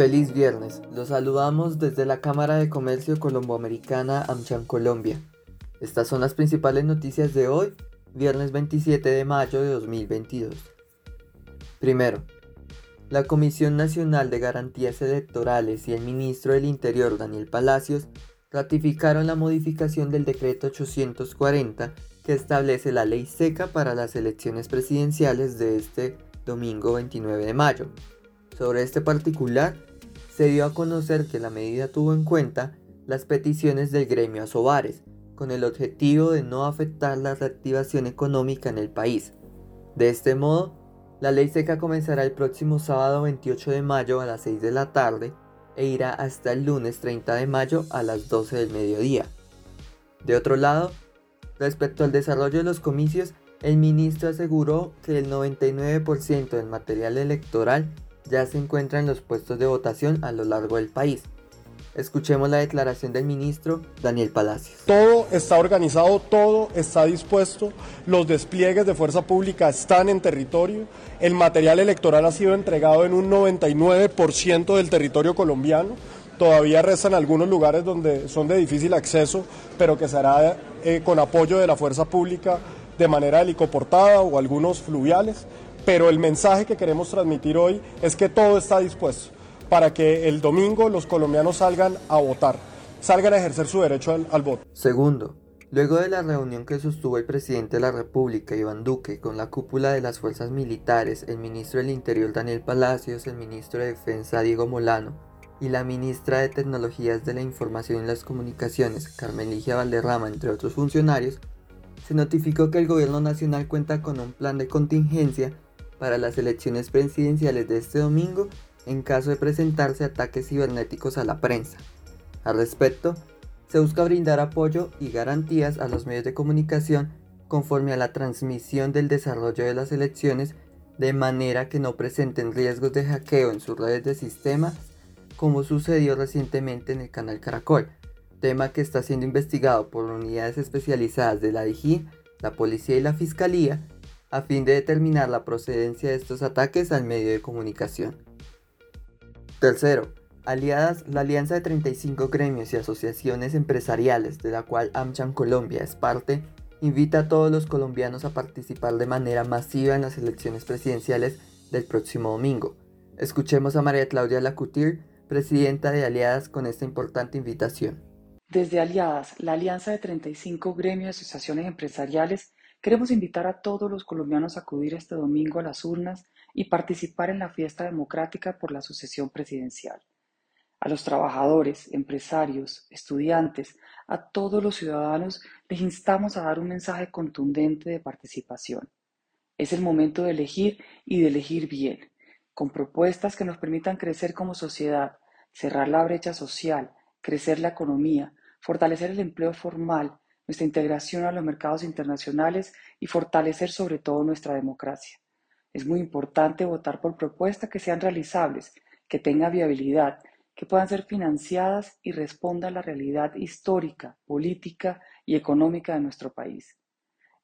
Feliz viernes, los saludamos desde la Cámara de Comercio Colomboamericana AmCham Colombia. Estas son las principales noticias de hoy, viernes 27 de mayo de 2022. Primero, la Comisión Nacional de Garantías Electorales y el ministro del Interior Daniel Palacios ratificaron la modificación del decreto 840 que establece la ley seca para las elecciones presidenciales de este domingo 29 de mayo. Sobre este particular, se dio a conocer que la medida tuvo en cuenta las peticiones del gremio Asobares, con el objetivo de no afectar la reactivación económica en el país. De este modo, la ley seca comenzará el próximo sábado 28 de mayo a las 6 de la tarde e irá hasta el lunes 30 de mayo a las 12 del mediodía. De otro lado, respecto al desarrollo de los comicios, el ministro aseguró que el 99% del material electoral ya se encuentra en los puestos de votación a lo largo del país. Escuchemos la declaración del ministro Daniel Palacios. Todo está organizado, todo está dispuesto, los despliegues de fuerza pública están en territorio, el material electoral ha sido entregado en un 99% del territorio colombiano, todavía restan algunos lugares donde son de difícil acceso, pero que será eh, con apoyo de la fuerza pública de manera helicoportada o algunos fluviales, pero el mensaje que queremos transmitir hoy es que todo está dispuesto para que el domingo los colombianos salgan a votar, salgan a ejercer su derecho al, voto. Segundo, luego de la reunión que sostuvo el presidente de la República, Iván Duque, con la cúpula de las fuerzas militares, el ministro del Interior, Daniel Palacios, el ministro de Defensa, Diego Molano, y la ministra de Tecnologías de la Información y las Comunicaciones, Carmen Ligia Valderrama, entre otros funcionarios, se notificó que el gobierno nacional cuenta con un plan de contingencia para las elecciones presidenciales de este domingo en caso de presentarse ataques cibernéticos a la prensa. Al respecto, se busca brindar apoyo y garantías a los medios de comunicación conforme a la transmisión del desarrollo de las elecciones de manera que no presenten riesgos de hackeo en sus redes de sistema como sucedió recientemente en el canal Caracol, tema que está siendo investigado por unidades especializadas de la DIGI, la policía y la fiscalía a fin de determinar la procedencia de estos ataques al medio de comunicación. Tercero, aliadas, la alianza de 35 gremios y asociaciones empresariales de la cual AmCham Colombia es parte, invita a todos los colombianos a participar de manera masiva en las elecciones presidenciales del próximo domingo. Escuchemos a María Claudia Lacutir, presidenta de Aliadas, con esta importante invitación. Desde Aliadas, la alianza de 35 gremios y asociaciones empresariales, queremos invitar a todos los colombianos a acudir este domingo a las urnas y participar en la fiesta democrática por la sucesión presidencial. A los trabajadores, empresarios, estudiantes, a todos los ciudadanos les instamos a dar un mensaje contundente de participación. Es el momento de elegir y de elegir bien, con propuestas que nos permitan crecer como sociedad, cerrar la brecha social, crecer la economía, fortalecer el empleo formal, nuestra integración a los mercados internacionales y fortalecer sobre todo nuestra democracia. Es muy importante votar por propuestas que sean realizables, que tengan viabilidad, que puedan ser financiadas y respondan a la realidad histórica, política y económica de nuestro país.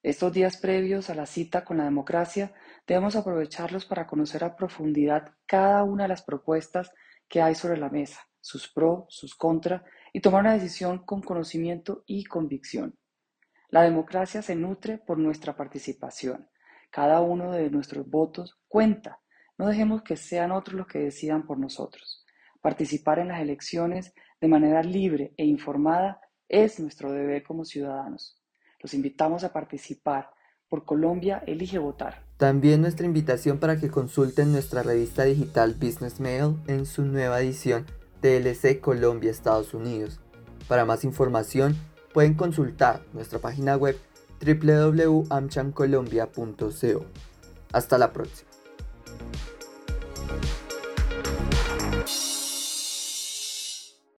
Estos días previos a la cita con la democracia debemos aprovecharlos para conocer a profundidad cada una de las propuestas que hay sobre la mesa, sus pros, sus contras, y tomar una decisión con conocimiento y convicción. La democracia se nutre por nuestra participación. Cada uno de nuestros votos cuenta. No dejemos que sean otros los que decidan por nosotros. Participar en las elecciones de manera libre e informada es nuestro deber como ciudadanos. Los invitamos a participar. Por Colombia, elige votar. También nuestra invitación para que consulten nuestra revista digital Business Mail en su nueva edición TLC Colombia Estados Unidos. Para más información pueden consultar nuestra página web www.amchancolombia.co. Hasta la próxima.